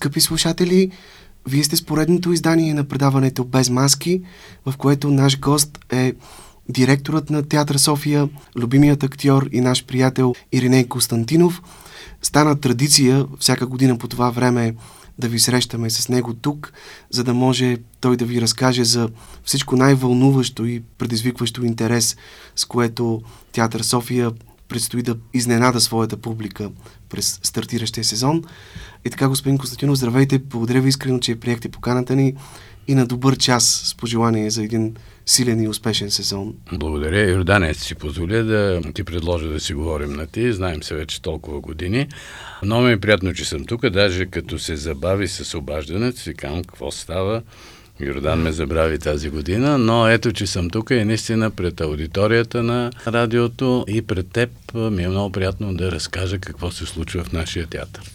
Скъпи слушатели, вие сте с поредното издание на предаването Без маски, в което наш гост е директорът на Театър София, любимият актьор и наш приятел Ириней Константинов. Стана традиция всяка година по това време да ви срещаме с него тук, за да може той да ви разкаже за всичко най-вълнуващо и предизвикващо интерес, с което Театър София предстои да изненада своята публика през стартиращия сезон. И така, господин Константинов, здравейте, благодаря ви искрено, че приехте поканата ни и на добър час с пожелание за един силен и успешен сезон. Благодаря. Йордане, си позволя да ти предложа да си говорим на ти. Знаем се вече толкова години. Много ми е приятно, че съм тук. Даже като се забави с обаждането, си казвам какво става. Йордан ме забрави тази година, но ето, че съм тук и наистина пред аудиторията на радиото и пред теб ми е много приятно да разкажа какво се случва в нашия театър.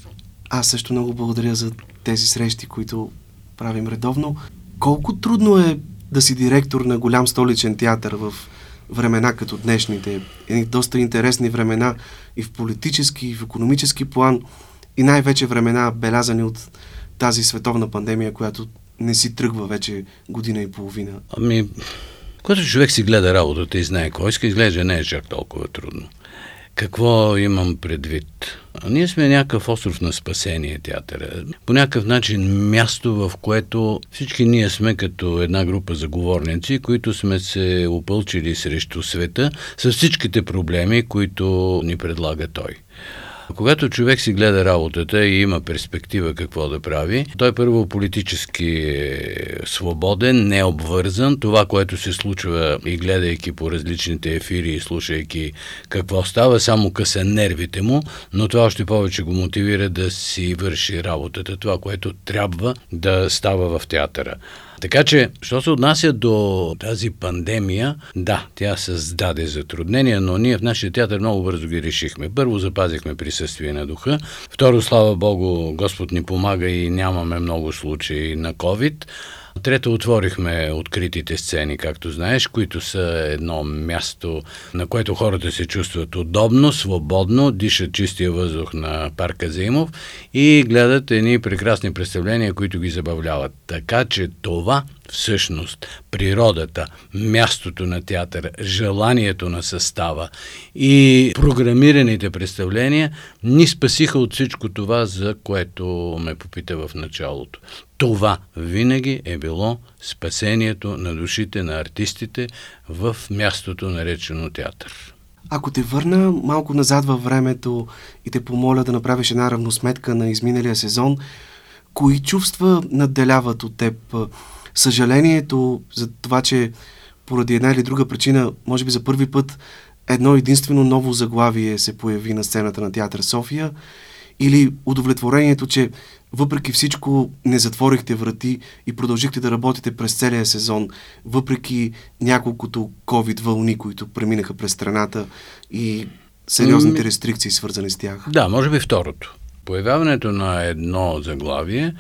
Аз също много благодаря за тези срещи, които правим редовно. Колко трудно е да си директор на голям столичен театър в времена като днешните, едни доста интересни времена и в политически, и в економически план, и най-вече времена белязани от тази световна пандемия, която не си тръгва вече година и половина? Ами, когато човек си гледа работата и знае кой иска, изглежда не е чак толкова трудно. Какво имам предвид? Ние сме някакъв остров на спасение театъра. По някакъв начин място, в което всички ние сме като една група заговорници, които сме се опълчили срещу света с всичките проблеми, които ни предлага той. Когато човек си гледа работата и има перспектива какво да прави, той първо политически е свободен, не обвързан. Това, което се случва и гледайки по различните ефири и слушайки какво става, само къса нервите му, но това още повече го мотивира да си върши работата, това, което трябва да става в театъра. Така че, що се отнася до тази пандемия, да, тя създаде затруднения, но ние в нашия театър много бързо ги решихме. Първо запазихме присъствие на духа, второ, слава Богу, Господ ни помага и нямаме много случаи на COVID. Трето, отворихме откритите сцени, както знаеш, които са едно място, на което хората се чувстват удобно, свободно, дишат чистия въздух на парка Зимов и гледат едни прекрасни представления, които ги забавляват. Така че това всъщност природата, мястото на театър, желанието на състава и програмираните представления ни спасиха от всичко това, за което ме попита в началото. Това винаги е било спасението на душите на артистите в мястото наречено театър. Ако те върна малко назад във времето и те помоля да направиш една равносметка на изминалия сезон, кои чувства надделяват от теб? Съжалението за това, че поради една или друга причина, може би за първи път, едно единствено ново заглавие се появи на сцената на театър София или удовлетворението, че въпреки всичко не затворихте врати и продължихте да работите през целия сезон, въпреки няколкото COVID вълни, които преминаха през страната и сериозните рестрикции, свързани с тях? Да, може би второто. Появяването на едно заглавие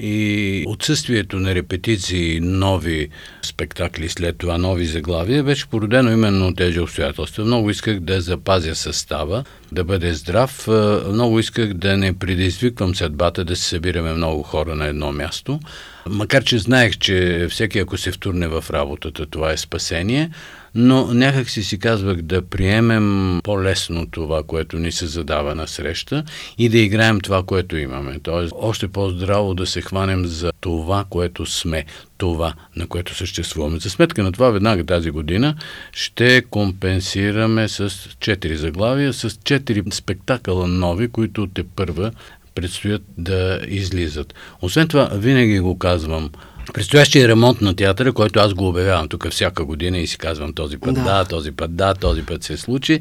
и отсъствието на репетиции, нови спектакли, след това нови заглавия, беше породено именно от тези обстоятелства. Много исках да запазя състава, да бъде здрав. Много исках да не предизвиквам съдбата да се събираме много хора на едно място. Макар, че знаех, че всеки ако се втурне в работата, това е спасение, но някак си си казвах да приемем по-лесно това, което ни се задава на среща и да играем това, което имаме. Тоест, още по-здраво да се хванем за това, което сме, това, на което съществуваме. За сметка на това, веднага тази година ще компенсираме с 4 заглавия, с 4 спектакъла нови, които те първа предстоят да излизат. Освен това, винаги го казвам, Предстоящия ремонт на театъра, който аз го обявявам тук всяка година и си казвам този път да, да този път да, този път се случи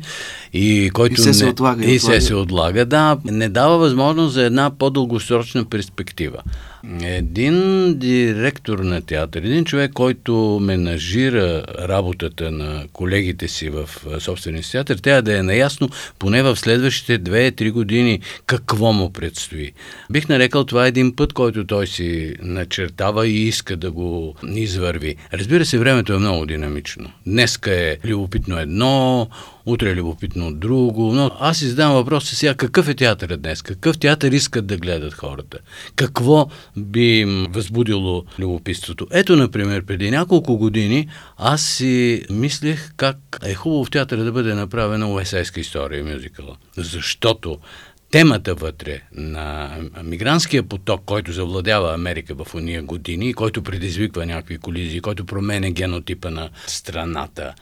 и който и се, не, се отлага. И, и се, се отлага, да, не дава възможност за една по-дългосрочна перспектива. Един директор на театър, един човек, който менажира работата на колегите си в собствения си театър, трябва да е наясно поне в следващите 2-3 години какво му предстои. Бих нарекал това един път, който той си начертава и иска да го извърви. Разбира се, времето е много динамично. Днеска е любопитно едно, утре е любопитно друго, но аз си задавам въпроса сега какъв е театърът днес, какъв театър искат да гледат хората, какво би им възбудило любопитството. Ето, например, преди няколко години аз си мислех как е хубаво в театъра да бъде направена уесайска история мюзикъла, защото темата вътре на мигрантския поток, който завладява Америка в уния години който предизвиква някакви колизии, който променя генотипа на страната,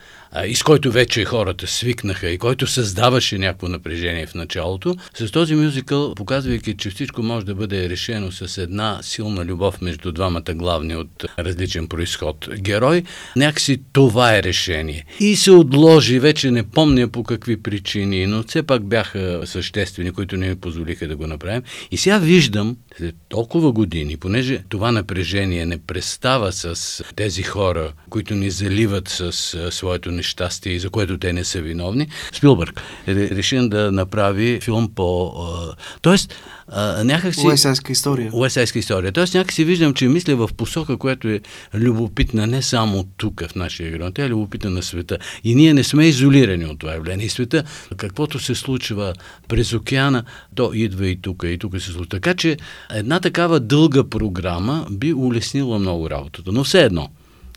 и с който вече хората свикнаха и който създаваше някакво напрежение в началото, с този мюзикъл, показвайки, че всичко може да бъде решено с една силна любов между двамата главни от различен происход герой, някакси това е решение. И се отложи, вече не помня по какви причини, но все пак бяха съществени, които не ми позволиха да го направим. И сега виждам, след толкова години, понеже това напрежение не престава с тези хора, които ни заливат с своето нещастие и за което те не са виновни, Спилбърг е решен да направи филм по... Тоест, някакси... Уесайска история. Уесайска история. Тоест някакси виждам, че мисля в посока, която е любопитна не само тук, в нашия регион, тя е любопитна на света. И ние не сме изолирани от това явление. И света, каквото се случва през океана, то идва и тук, и тук се случва. Така че една такава дълга програма би улеснила много работата. Но все едно,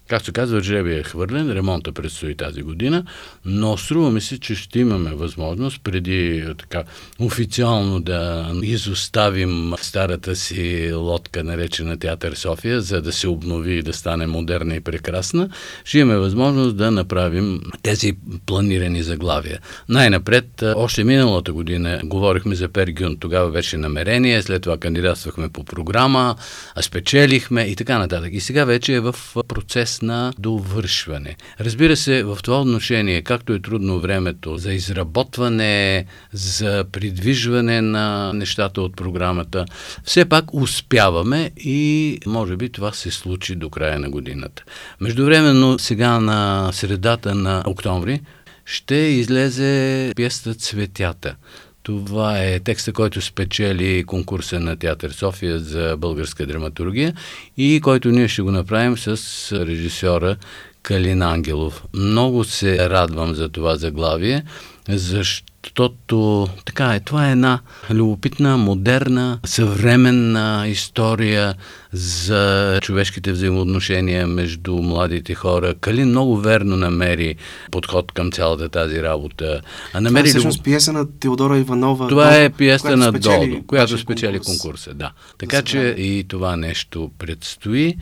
Както казва, жребия е хвърлен, ремонта предстои тази година, но струва ми се, че ще имаме възможност преди така официално да изоставим старата си лодка, наречена Театър София, за да се обнови и да стане модерна и прекрасна, ще имаме възможност да направим тези планирани заглавия. Най-напред, още миналата година говорихме за Пергюн, тогава беше намерение, след това кандидатствахме по програма, спечелихме и така нататък. И сега вече е в процес на довършване. Разбира се, в това отношение, както е трудно времето за изработване, за придвижване на нещата от програмата, все пак успяваме и може би това се случи до края на годината. Междувременно, сега на средата на октомври, ще излезе пиесата Цветята. Това е текста, който спечели конкурса на Театър София за българска драматургия и който ние ще го направим с режисьора Калин Ангелов. Много се радвам за това заглавие, защото така е, това е една любопитна, модерна, съвременна история за човешките взаимоотношения между младите хора. Калин много верно намери подход към цялата тази работа. А намери това е всъщност пиеса на Теодора Иванова. Това е пиеса на Додо, която спечели конкурс. конкурса. Да. Така че и това нещо предстои.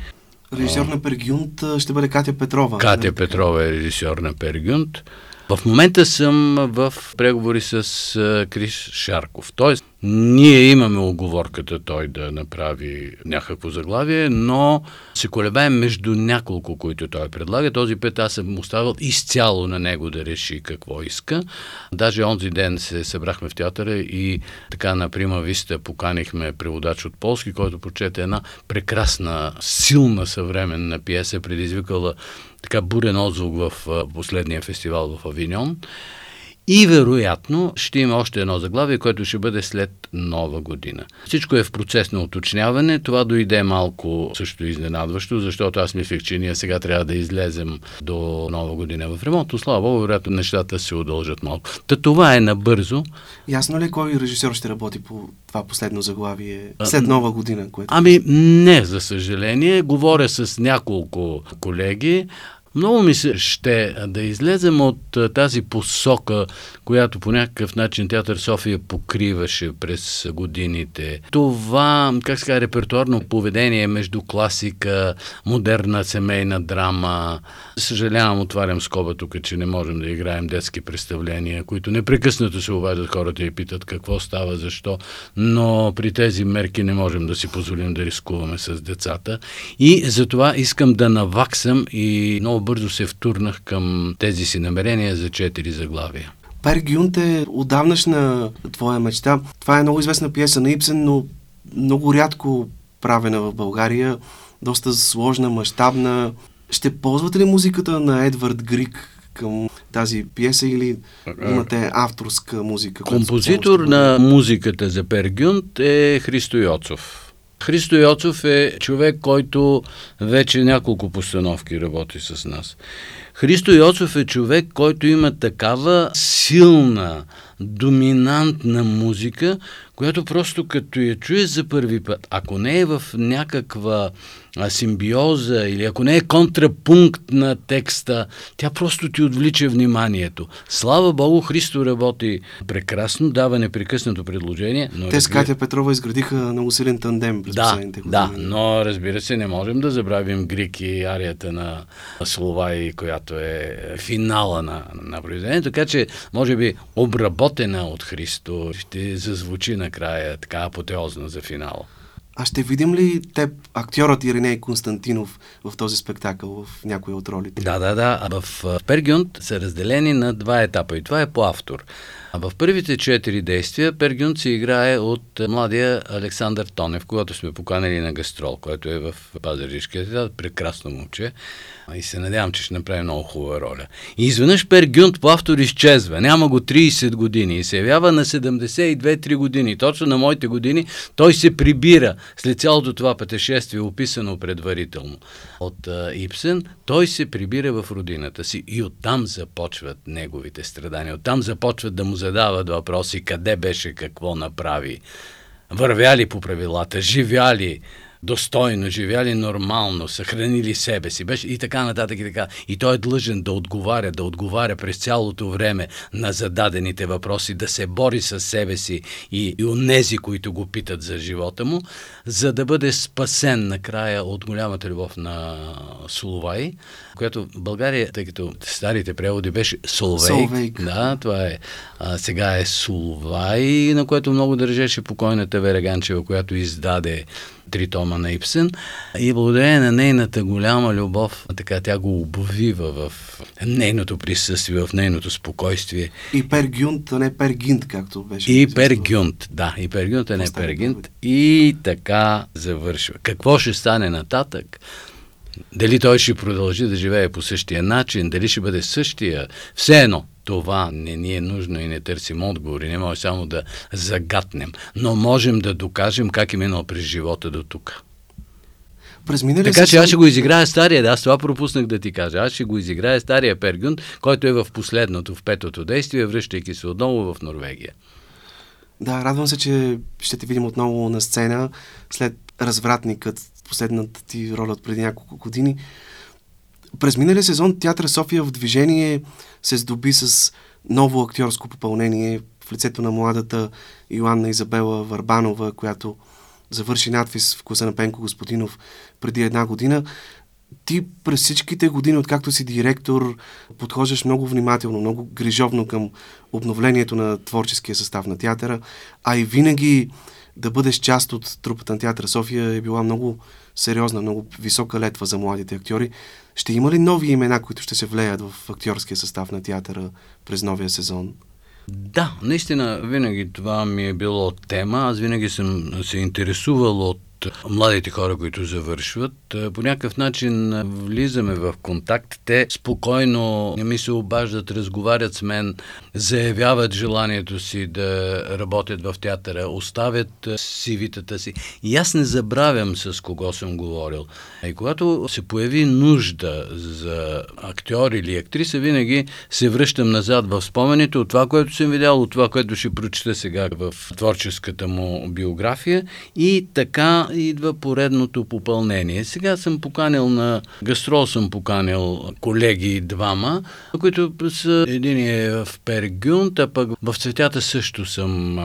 Режисьор на Пергюнт ще бъде Катя Петрова. Катя Петрова е режисьор на Пергюнт. В момента съм в преговори с Крис Шарков. Тоест, ние имаме оговорката той да направи някакво заглавие, но се колебаем между няколко, които той предлага. Този път аз съм оставил изцяло на него да реши какво иска. Даже онзи ден се събрахме в театъра и така на Прима Виста поканихме преводач от полски, който прочете една прекрасна, силна съвременна пиеса, предизвикала така бурен отзвук в последния фестивал в Авиньон. И вероятно ще има още едно заглавие, което ще бъде след нова година. Всичко е в процес на уточняване. Това дойде малко също изненадващо, защото аз мислех, че ние сега трябва да излезем до нова година в ремонт. Слава Богу, вероятно нещата се удължат малко. Та това е набързо. Ясно ли кой режисьор ще работи по това последно заглавие след нова година? Което... Ами не, за съжаление. Говоря с няколко колеги. Много ми се ще да излезем от тази посока, която по някакъв начин Театър София покриваше през годините. Това, как се казва, репертуарно поведение между класика, модерна семейна драма. Съжалявам, отварям скоба тук, че не можем да играем детски представления, които непрекъснато се обаждат хората и питат какво става, защо. Но при тези мерки не можем да си позволим да рискуваме с децата. И затова искам да наваксам и много бързо се втурнах към тези си намерения за четири заглавия. Пер Гюнт е отдавнашна твоя мечта. Това е много известна пиеса на Ипсен, но много рядко правена в България. Доста сложна, мащабна. Ще ползвате ли музиката на Едвард Грик към тази пиеса или имате авторска музика? Композитор на музиката за Пергюнт е Христо Йоцов. Христо Йоцов е човек, който вече няколко постановки работи с нас. Христо Йоцов е човек, който има такава силна, доминантна музика, която просто като я чуеш за първи път, ако не е в някаква симбиоза или ако не е контрапункт на текста, тя просто ти отвлича вниманието. Слава Богу, Христо работи прекрасно, дава непрекъснато предложение. Но Те с Катя Петрова изградиха много силен тандем през да, последните години. Да, но разбира се, не можем да забравим Грик и арията на Словай, която е финала на, на произведението, така че може би обработена от Христо ще зазвучи накрая така апотеозно за финала. А ще видим ли теб, актьорът Ириней Константинов, в този спектакъл, в някои от ролите? Да, да, да. В Пергюнт са разделени на два етапа и това е по автор. А в първите четири действия Пергюнт се играе от младия Александър Тонев, когато сме поканали на гастрол, който е в Пазаришкия театър. Прекрасно момче. И се надявам, че ще направи много хубава роля. И изведнъж Пергюнт по автор изчезва. Няма го 30 години и се явява на 72-3 години. Точно на моите години той се прибира след цялото това пътешествие, описано предварително от а, Ипсен. Той се прибира в родината си и оттам започват неговите страдания. Оттам започват да му задават въпроси къде беше, какво направи. Вървяли по правилата, живяли, достойно, живяли нормално, съхранили себе си, беше и така нататък и така. И той е длъжен да отговаря, да отговаря през цялото време на зададените въпроси, да се бори с себе си и, и онези, които го питат за живота му, за да бъде спасен накрая от голямата любов на Соловай, която в България, тъй като старите преводи беше Соловейк, Соловейк. да, това е, а, сега е Соловай, на което много държеше покойната Вереганчева, която издаде три тома на Ипсен и благодарение на нейната голяма любов, така тя го обвива в нейното присъствие, в нейното спокойствие. И Пергюнт, а не Пергинт, както беше. И Пергюнт, да, и Пергюнт, а не Пергинт. И така завършва. Какво ще стане нататък? Дали той ще продължи да живее по същия начин, дали ще бъде същия, все едно това не ни е нужно и не търсим отговори, не може само да загатнем, но можем да докажем как е минал през живота до тук. През така че аз ще го изиграя стария, да, аз това пропуснах да ти кажа. Аз ще го изиграя стария Пергюн, който е в последното, в петото действие, връщайки се отново в Норвегия. Да, радвам се, че ще те видим отново на сцена след развратникът, последната ти роля от преди няколко години. През миналия сезон Театър София в движение се здоби с ново актьорско попълнение в лицето на младата Йоанна Изабела Варбанова, която завърши надвис в коса на Пенко Господинов преди една година. Ти през всичките години, откакто си директор, подхождаш много внимателно, много грижовно към обновлението на творческия състав на театъра, а и винаги да бъдеш част от трупата на театъра София е била много сериозна, много висока летва за младите актьори. Ще има ли нови имена, които ще се влеят в актьорския състав на театъра през новия сезон? Да, наистина винаги това ми е било тема. Аз винаги съм се интересувал от младите хора, които завършват. По някакъв начин влизаме в контакт. Те спокойно не ми се обаждат, разговарят с мен, заявяват желанието си да работят в театъра, оставят сивитата си. И аз не забравям с кого съм говорил. И когато се появи нужда за актьор или актриса, винаги се връщам назад в спомените от това, което съм видял, от това, което ще прочета сега в творческата му биография и така идва поредното попълнение. Сега съм поканил на гастрол, съм поканил колеги двама, които са един е в Пергюнт, а пък в цветята също съм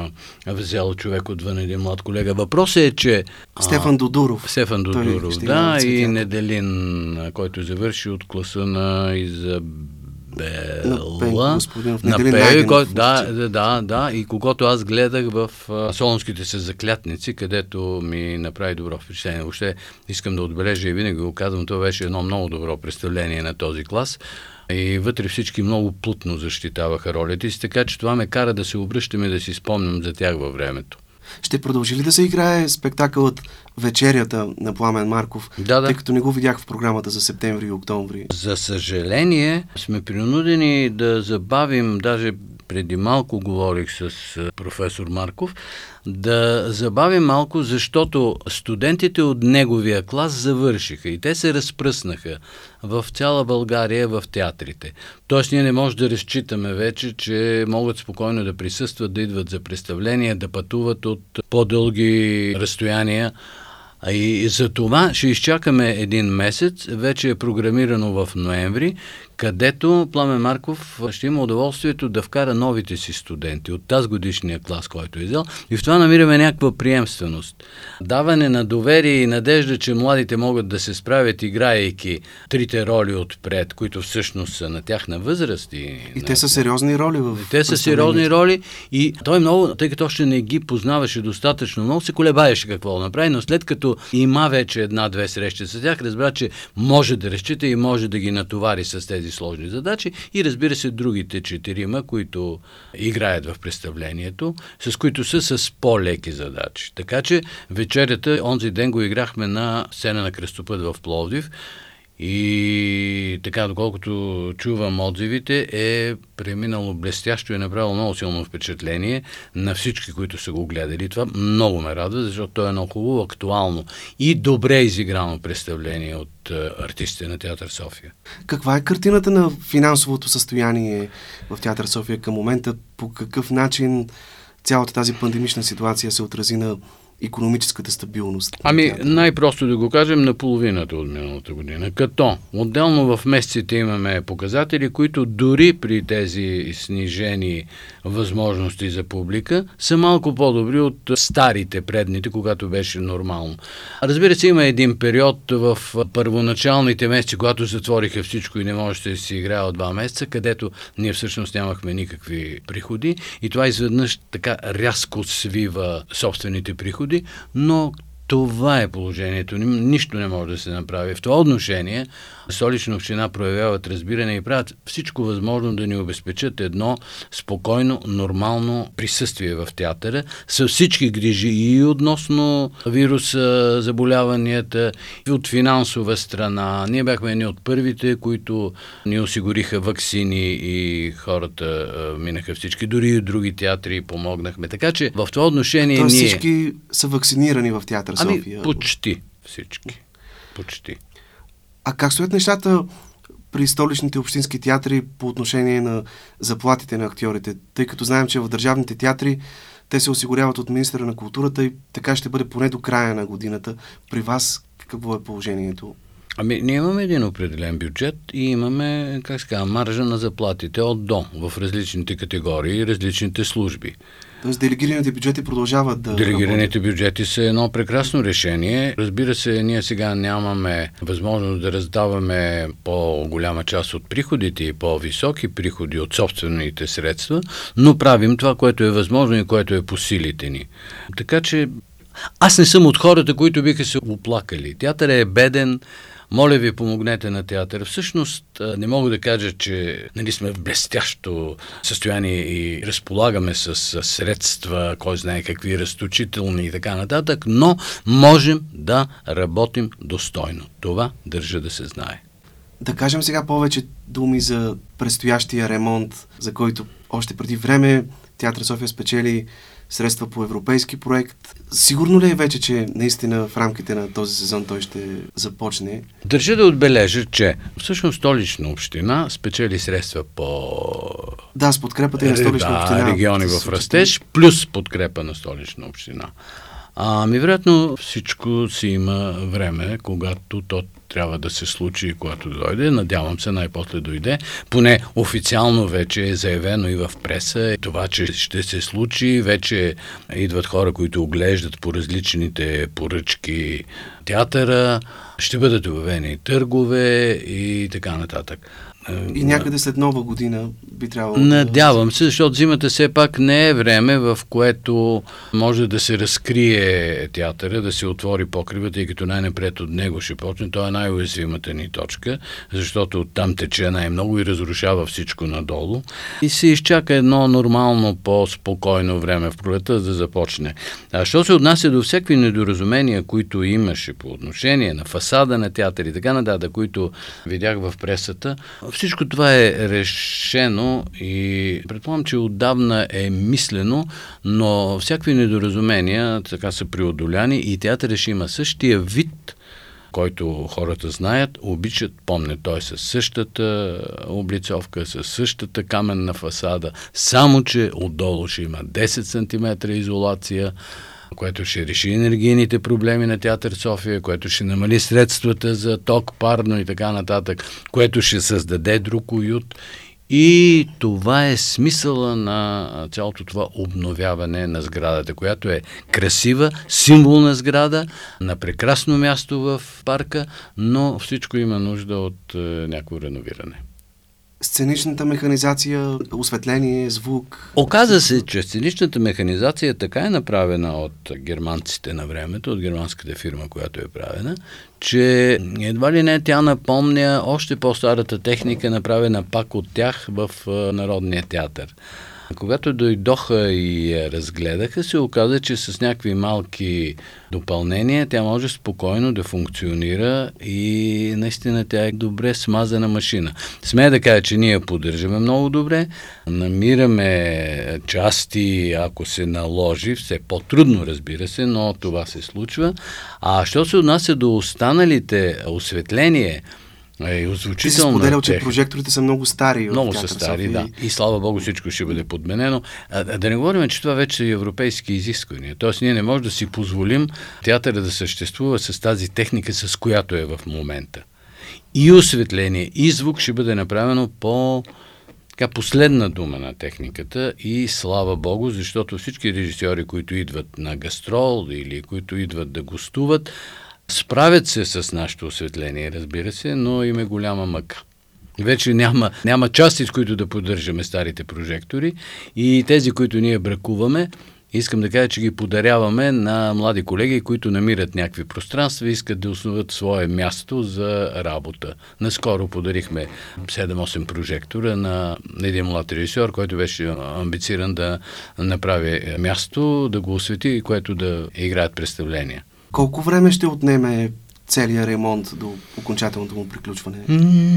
взел човек отвън, един млад колега. Въпросът е, че... Стефан Додуров. Стефан Додуров, да, и Неделин, който завърши от класа на Изабел Бела. На Пей, кой, да, да, да, и когато аз гледах в Солонските се заклятници, където ми направи добро впечатление. Въобще искам да отбележа и винаги го казвам, това беше едно много добро представление на този клас. И вътре всички много плътно защитаваха ролите си, така че това ме кара да се обръщаме да си спомням за тях във времето. Ще продължи ли да се играе спектакълът Вечерята на Пламен Марков, да, да. тъй като не го видях в програмата за септември и октомври? За съжаление, сме принудени да забавим, даже преди малко говорих с професор Марков, да забавим малко, защото студентите от неговия клас завършиха и те се разпръснаха в цяла България в театрите. Тоест ние не можем да разчитаме вече, че могат спокойно да присъстват, да идват за представления, да пътуват от по-дълги разстояния. И за това ще изчакаме един месец, вече е програмирано в ноември, където Пламен Марков ще има удоволствието да вкара новите си студенти от тази годишния клас, който е взел. И в това намираме някаква приемственост. Даване на доверие и надежда, че младите могат да се справят, играейки трите роли отпред, които всъщност са на тяхна възраст. И, и на... те са сериозни роли в. И те са сериозни роли и той много, тъй като още не ги познаваше достатъчно много, се колебаеше какво да направи, но след като има вече една-две срещи с тях, разбра, че може да разчита и може да ги натовари с тези тези сложни задачи и разбира се другите четирима, които играят в представлението, с които са с по-леки задачи. Така че вечерята, онзи ден го играхме на сцена на Кръстопът в Пловдив. И така, доколкото чувам отзивите, е преминало блестящо и е направило много силно впечатление на всички, които са го гледали. Това много ме радва, защото то е много хубаво, актуално и добре изиграно представление от е, артистите на Театър София. Каква е картината на финансовото състояние в Театър София към момента? По какъв начин цялата тази пандемична ситуация се отрази на економическата стабилност? Ами, най-просто да го кажем на половината от миналата година. Като отделно в месеците имаме показатели, които дори при тези снижени възможности за публика са малко по-добри от старите предните, когато беше нормално. Разбира се, има един период в първоначалните месеци, когато затвориха всичко и не можеше да си играе от два месеца, където ние всъщност нямахме никакви приходи и това изведнъж така рязко свива собствените приходи приходи, но това е положението. Нищо не може да се направи. В това отношение Столична община проявяват разбиране и правят всичко възможно да ни обезпечат едно спокойно, нормално присъствие в театъра с всички грижи и относно вируса, заболяванията, и от финансова страна. Ние бяхме едни от първите, които ни осигуриха вакцини и хората минаха всички, дори и други театри помогнахме. Така че в това отношение Тоест, ние... всички са вакцинирани в театър Ами, почти всички. Почти. А как стоят нещата при столичните общински театри по отношение на заплатите на актьорите? Тъй като знаем, че в държавните театри те се осигуряват от министра на културата и така ще бъде поне до края на годината. При вас какво е положението? Ами, ние имаме един определен бюджет и имаме, как се казва, маржа на заплатите от до в различните категории и различните служби. Тоест делегираните бюджети продължават да. Делегираните бюджети са едно прекрасно решение. Разбира се, ние сега нямаме възможност да раздаваме по-голяма част от приходите и по-високи приходи от собствените средства, но правим това, което е възможно и което е по силите ни. Така че аз не съм от хората, които биха се оплакали. Театър е беден, моля ви, помогнете на театър. Всъщност, не мога да кажа, че нали, сме в блестящо състояние и разполагаме с средства, кой знае какви разточителни и така нататък, но можем да работим достойно. Това държа да се знае. Да кажем сега повече думи за предстоящия ремонт, за който още преди време Театър София спечели средства по европейски проект. Сигурно ли е вече, че наистина в рамките на този сезон той ще започне? Държа да отбележа, че всъщност столична община спечели средства по... Да, с подкрепата и на столична да, община. региони в растеж, плюс подкрепа на столична община. Ами, вероятно, всичко си има време, когато то трябва да се случи, когато дойде. Надявам се най-после дойде. Поне официално вече е заявено и в преса това, че ще се случи. Вече идват хора, които оглеждат по различните поръчки театъра. Ще бъдат обявени търгове и така нататък. И някъде след нова година би трябвало. Надявам се, защото зимата все пак не е време, в което може да се разкрие театъра, да се отвори покрива, тъй като най-напред от него ще почне. Той е най най-уязвимата ни точка, защото там тече най-много и разрушава всичко надолу. И се изчака едно нормално, по-спокойно време в пролета да започне. А що се отнася до всеки недоразумения, които имаше по отношение на фасада на театър и така нататък, които видях в пресата, всичко това е решено и предполагам, че отдавна е мислено, но всякакви недоразумения така са преодоляни и театърът ще има същия вид, който хората знаят, обичат, помнят. Той със същата облицовка, със същата каменна фасада, само че отдолу ще има 10 см изолация, което ще реши енергийните проблеми на Театър София, което ще намали средствата за ток, парно и така нататък, което ще създаде друг уют. И това е смисъла на цялото това обновяване на сградата, която е красива, символна сграда, на прекрасно място в парка, но всичко има нужда от е, някакво реновиране сценичната механизация, осветление, звук. Оказа се, че сценичната механизация така е направена от германците на времето, от германската фирма, която е правена, че едва ли не тя напомня още по-старата техника, направена пак от тях в Народния театър. Когато дойдоха и я разгледаха, се оказа, че с някакви малки допълнения тя може спокойно да функционира и наистина тя е добре смазана машина. Смея да кажа, че ние я поддържаме много добре, намираме части, ако се наложи, все по-трудно разбира се, но това се случва. А що се отнася до останалите осветление, е, озвучителна Ти си споделял, че прожекторите са много стари. Много са стари, да. И слава Богу всичко ще бъде подменено. А, да не говорим, че това вече са европейски изисквания. Тоест ние не можем да си позволим театъра да съществува с тази техника, с която е в момента. И осветление, и звук ще бъде направено по така последна дума на техниката и слава Богу, защото всички режисьори, които идват на гастрол или които идват да гостуват, Справят се с нашето осветление, разбира се, но им е голяма мъка. Вече няма, няма части, с които да поддържаме старите прожектори и тези, които ние бракуваме, искам да кажа, че ги подаряваме на млади колеги, които намират някакви пространства и искат да основат свое място за работа. Наскоро подарихме 7-8 прожектора на един млад режисьор, който беше амбициран да направи място, да го освети което да играят представления. Колко време ще отнеме целият ремонт до окончателното му приключване?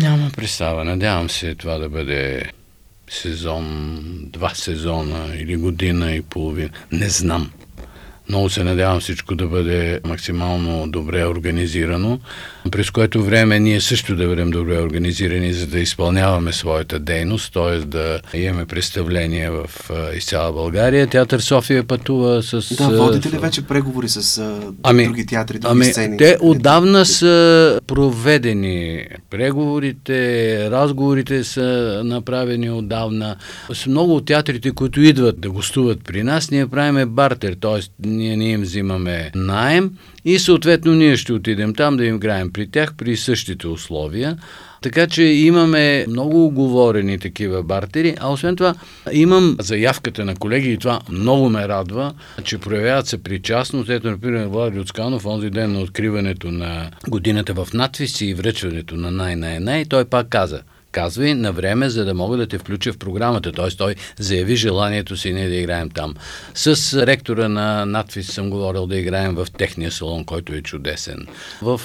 Няма представа. Надявам се това да бъде сезон, два сезона или година и половина. Не знам. Много се надявам всичко да бъде максимално добре организирано, през което време ние също да бъдем добре организирани, за да изпълняваме своята дейност, т.е. да имаме представление в из цяла България. Театър София пътува с... Да, водите ли вече преговори с ами, други театри, други ами, сцени? Те отдавна са проведени преговорите, разговорите са направени отдавна. С много от театрите, които идват да гостуват при нас, ние правиме бартер, т.е ние не им взимаме найем и съответно ние ще отидем там да им играем при тях при същите условия. Така че имаме много оговорени такива бартери, а освен това имам заявката на колеги и това много ме радва, че проявяват се причастност. Ето, например, Влади Оцканов, онзи ден на откриването на годината в надвис и връчването на най-най-най, той пак каза – казвай на време, за да мога да те включа в програмата. Т.е. той заяви желанието си не да играем там. С ректора на надфис съм говорил да играем в техния салон, който е чудесен. В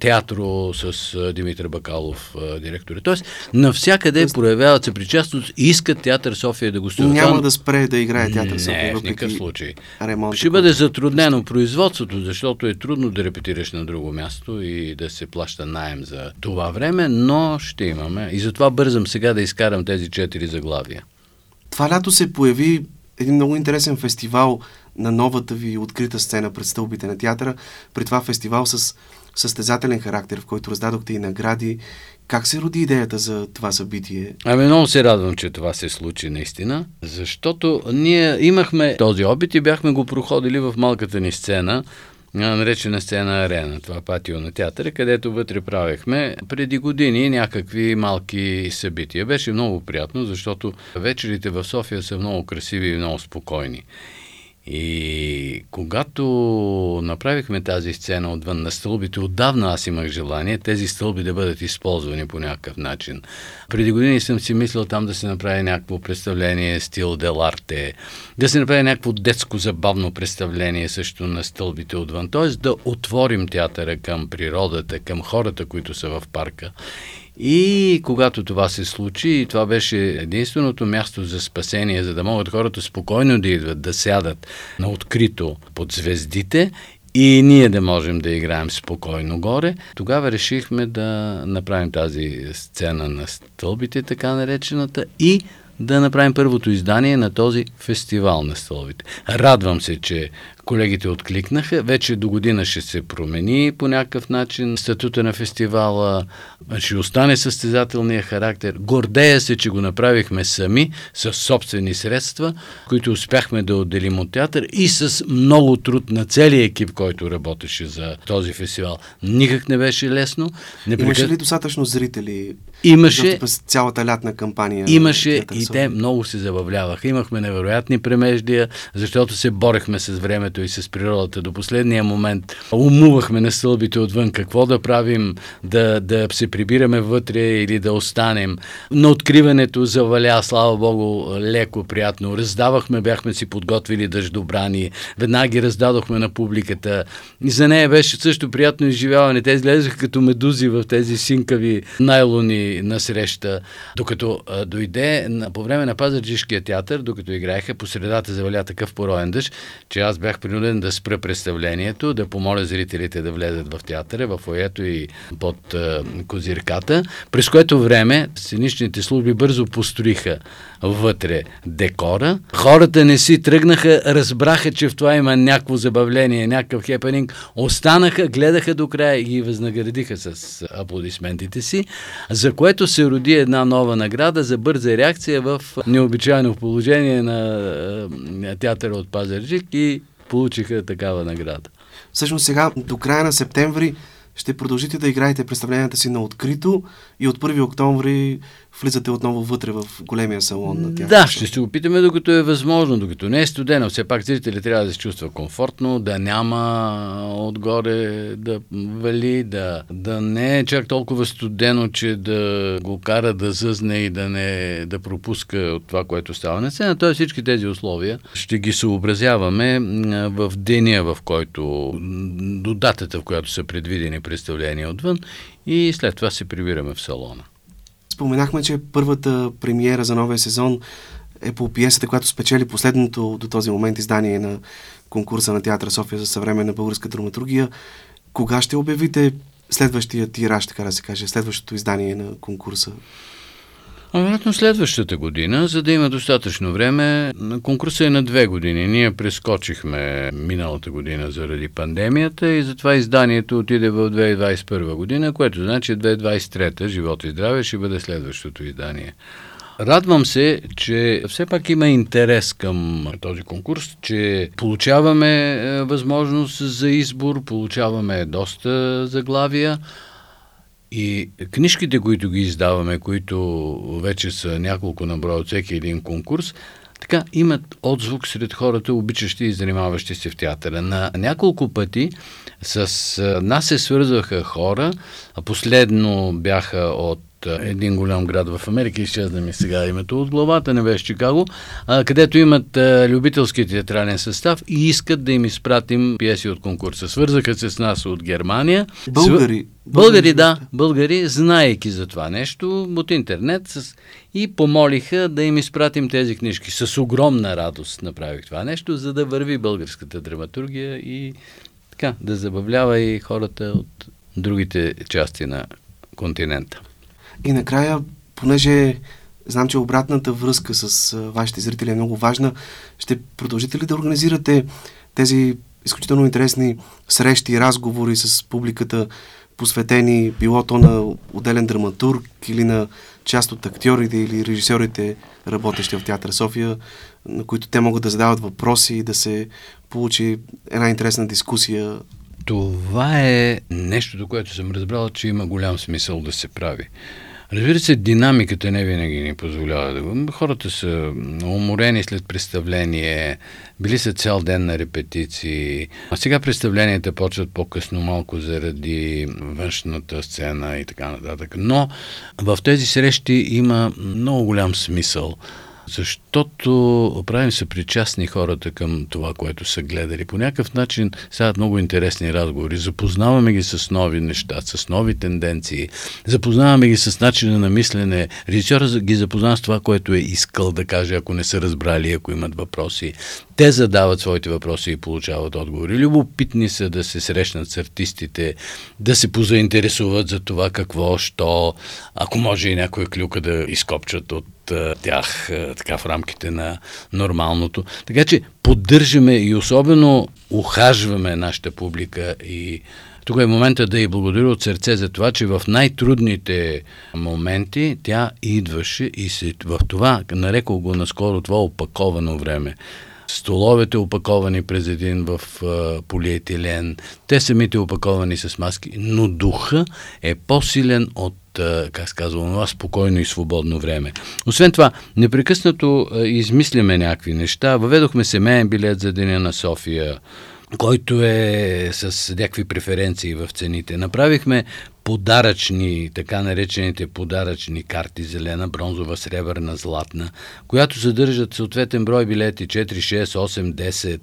театро с Димитър Бакалов, директор. Тоест, навсякъде Тоест... проявяват се причастност и искат театър София да го стои. Няма да спре да играе театър София. Не, в никакъв случай. Ремонт, Ще бъде затруднено производството, защото е трудно да репетираш на друго място и да се плаща найем за това време, но ще имаме и затова бързам сега да изкарам тези четири заглавия. Това лято се появи един много интересен фестивал на новата ви открита сцена пред стълбите на театъра. При това фестивал с състезателен характер, в който раздадохте и награди. Как се роди идеята за това събитие? Ами много се радвам, че това се случи наистина, защото ние имахме този опит и бяхме го проходили в малката ни сцена наречена сцена арена, това патио на театъра, където вътре правехме преди години някакви малки събития. Беше много приятно, защото вечерите в София са много красиви и много спокойни. И когато направихме тази сцена отвън на стълбите, отдавна аз имах желание тези стълби да бъдат използвани по някакъв начин. Преди години съм си мислил там да се направи някакво представление стил Деларте, да се направи някакво детско забавно представление също на стълбите отвън. Т.е. да отворим театъра към природата, към хората, които са в парка. И когато това се случи, това беше единственото място за спасение, за да могат хората спокойно да идват, да сядат на открито под звездите и ние да можем да играем спокойно горе, тогава решихме да направим тази сцена на стълбите, така наречената, и да направим първото издание на този фестивал на стълбите. Радвам се, че колегите откликнаха. Вече до година ще се промени по някакъв начин статута на фестивала, ще остане състезателния характер. Гордея се, че го направихме сами, с собствени средства, които успяхме да отделим от театър и с много труд на целия екип, който работеше за този фестивал. Никак не беше лесно. Непрекъ... Имаше ли достатъчно зрители? Имаше. През цялата лятна кампания. Имаше и те много се забавляваха. Имахме невероятни премеждия, защото се борехме с времето времето и с природата до последния момент. Умувахме на стълбите отвън какво да правим, да, да се прибираме вътре или да останем. На откриването заваля, слава Богу, леко, приятно. Раздавахме, бяхме си подготвили дъждобрани, веднага ги раздадохме на публиката. И за нея беше също приятно изживяване. Те излезаха като медузи в тези синкави найлони на среща. Докато а, дойде на, по време на Пазарджишкия театър, докато играеха, по средата заваля такъв пороен дъжд, че аз бях принуден да спра представлението, да помоля зрителите да влезат в театъра, в фоето и под е, козирката, през което време сценичните служби бързо построиха вътре декора. Хората не си тръгнаха, разбраха, че в това има някакво забавление, някакъв хепенинг, останаха, гледаха до края и ги възнаградиха с аплодисментите си, за което се роди една нова награда за бърза реакция в необичайно положение на театъра от Пазарджик и получиха такава награда. Всъщност сега, до края на септември, ще продължите да играете представленията си на открито и от 1 октомври влизате отново вътре в големия салон на тях. Да, ще се опитаме докато е възможно, докато не е студено. Все пак зрителят трябва да се чувства комфортно, да няма отгоре да вали, да, да не е чак толкова студено, че да го кара да зъзне и да не да пропуска от това, което става на сцена. Тоест всички тези условия ще ги съобразяваме в деня, в който до датата, в която са предвидени представления отвън и след това се прибираме в салона. Споменахме, че първата премиера за новия сезон е по пиесата, която спечели последното до този момент издание на конкурса на Театъра София за съвременна българска драматургия. Кога ще обявите следващия тираж, така да се каже, следващото издание на конкурса? А вероятно следващата година, за да има достатъчно време. Конкурсът е на две години. Ние прескочихме миналата година заради пандемията и затова изданието отиде в 2021 година, което значи 2023 живот и здраве ще бъде следващото издание. Радвам се, че все пак има интерес към този конкурс, че получаваме е, възможност за избор, получаваме доста заглавия. И книжките, които ги издаваме, които вече са няколко наброя от всеки един конкурс, така имат отзвук сред хората, обичащи и занимаващи се в театъра. На няколко пъти с нас се свързваха хора, а последно бяха от един голям град в Америка, изчезна ми сега името от главата, не беше Чикаго, а, където имат а, любителски театрален състав и искат да им изпратим пиеси от конкурса. Свързаха се с нас от Германия. Българи. Българи, да, българи, знаейки за това нещо от интернет с... и помолиха да им изпратим тези книжки. С огромна радост направих това нещо, за да върви българската драматургия и така, да забавлява и хората от другите части на континента. И накрая, понеже знам, че обратната връзка с вашите зрители е много важна, ще продължите ли да организирате тези изключително интересни срещи, разговори с публиката, посветени било то на отделен драматург или на част от актьорите или режисьорите, работещи в Театър София, на които те могат да задават въпроси и да се получи една интересна дискусия. Това е нещото, което съм разбрал, че има голям смисъл да се прави. Разбира се, динамиката не винаги ни позволява да го. Хората са уморени след представление, били са цял ден на репетиции. А сега представленията почват по-късно малко заради външната сцена и така нататък. Но в тези срещи има много голям смисъл защото правим се причастни хората към това, което са гледали. По някакъв начин стават много интересни разговори. Запознаваме ги с нови неща, с нови тенденции. Запознаваме ги с начина на мислене. Режисьора ги запознава с това, което е искал да каже, ако не са разбрали, ако имат въпроси. Те задават своите въпроси и получават отговори. Любопитни са да се срещнат с артистите, да се позаинтересуват за това какво, що, ако може и някоя клюка да изкопчат от тях така в рамките на нормалното. Така че поддържаме и особено ухажваме нашата публика и тук е момента да й благодаря от сърце за това, че в най-трудните моменти тя идваше и се, в това, нарекал го наскоро това опаковано време столовете опаковани през един в полиетилен, те самите опаковани с маски, но духа е по-силен от как се казва, това спокойно и свободно време. Освен това, непрекъснато измисляме някакви неща. Въведохме семейен билет за Деня на София, който е с някакви преференции в цените. Направихме подаръчни, така наречените подаръчни карти, зелена, бронзова, сребърна, златна, която съдържат съответен брой билети 4, 6, 8, 10,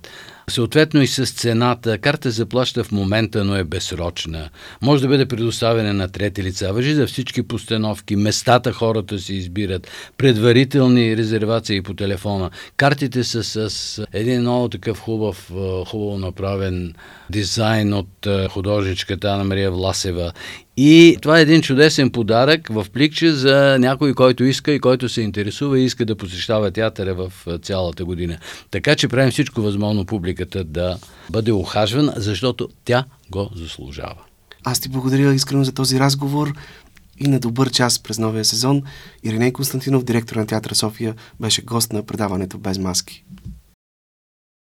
Съответно и с цената. Карта заплаща в момента, но е безсрочна. Може да бъде предоставена на трети лица. Въжи за всички постановки. Местата хората се избират. Предварителни резервации по телефона. Картите са с един много такъв хубав, хубаво направен дизайн от художничката Ана Мария Власева и това е един чудесен подарък в пликче за някой, който иска и който се интересува и иска да посещава театъра в цялата година. Така че правим всичко възможно публиката да бъде ухажвана, защото тя го заслужава. Аз ти благодаря искрено за този разговор и на добър час през новия сезон. Ириней Константинов, директор на Театъра София, беше гост на предаването Без маски.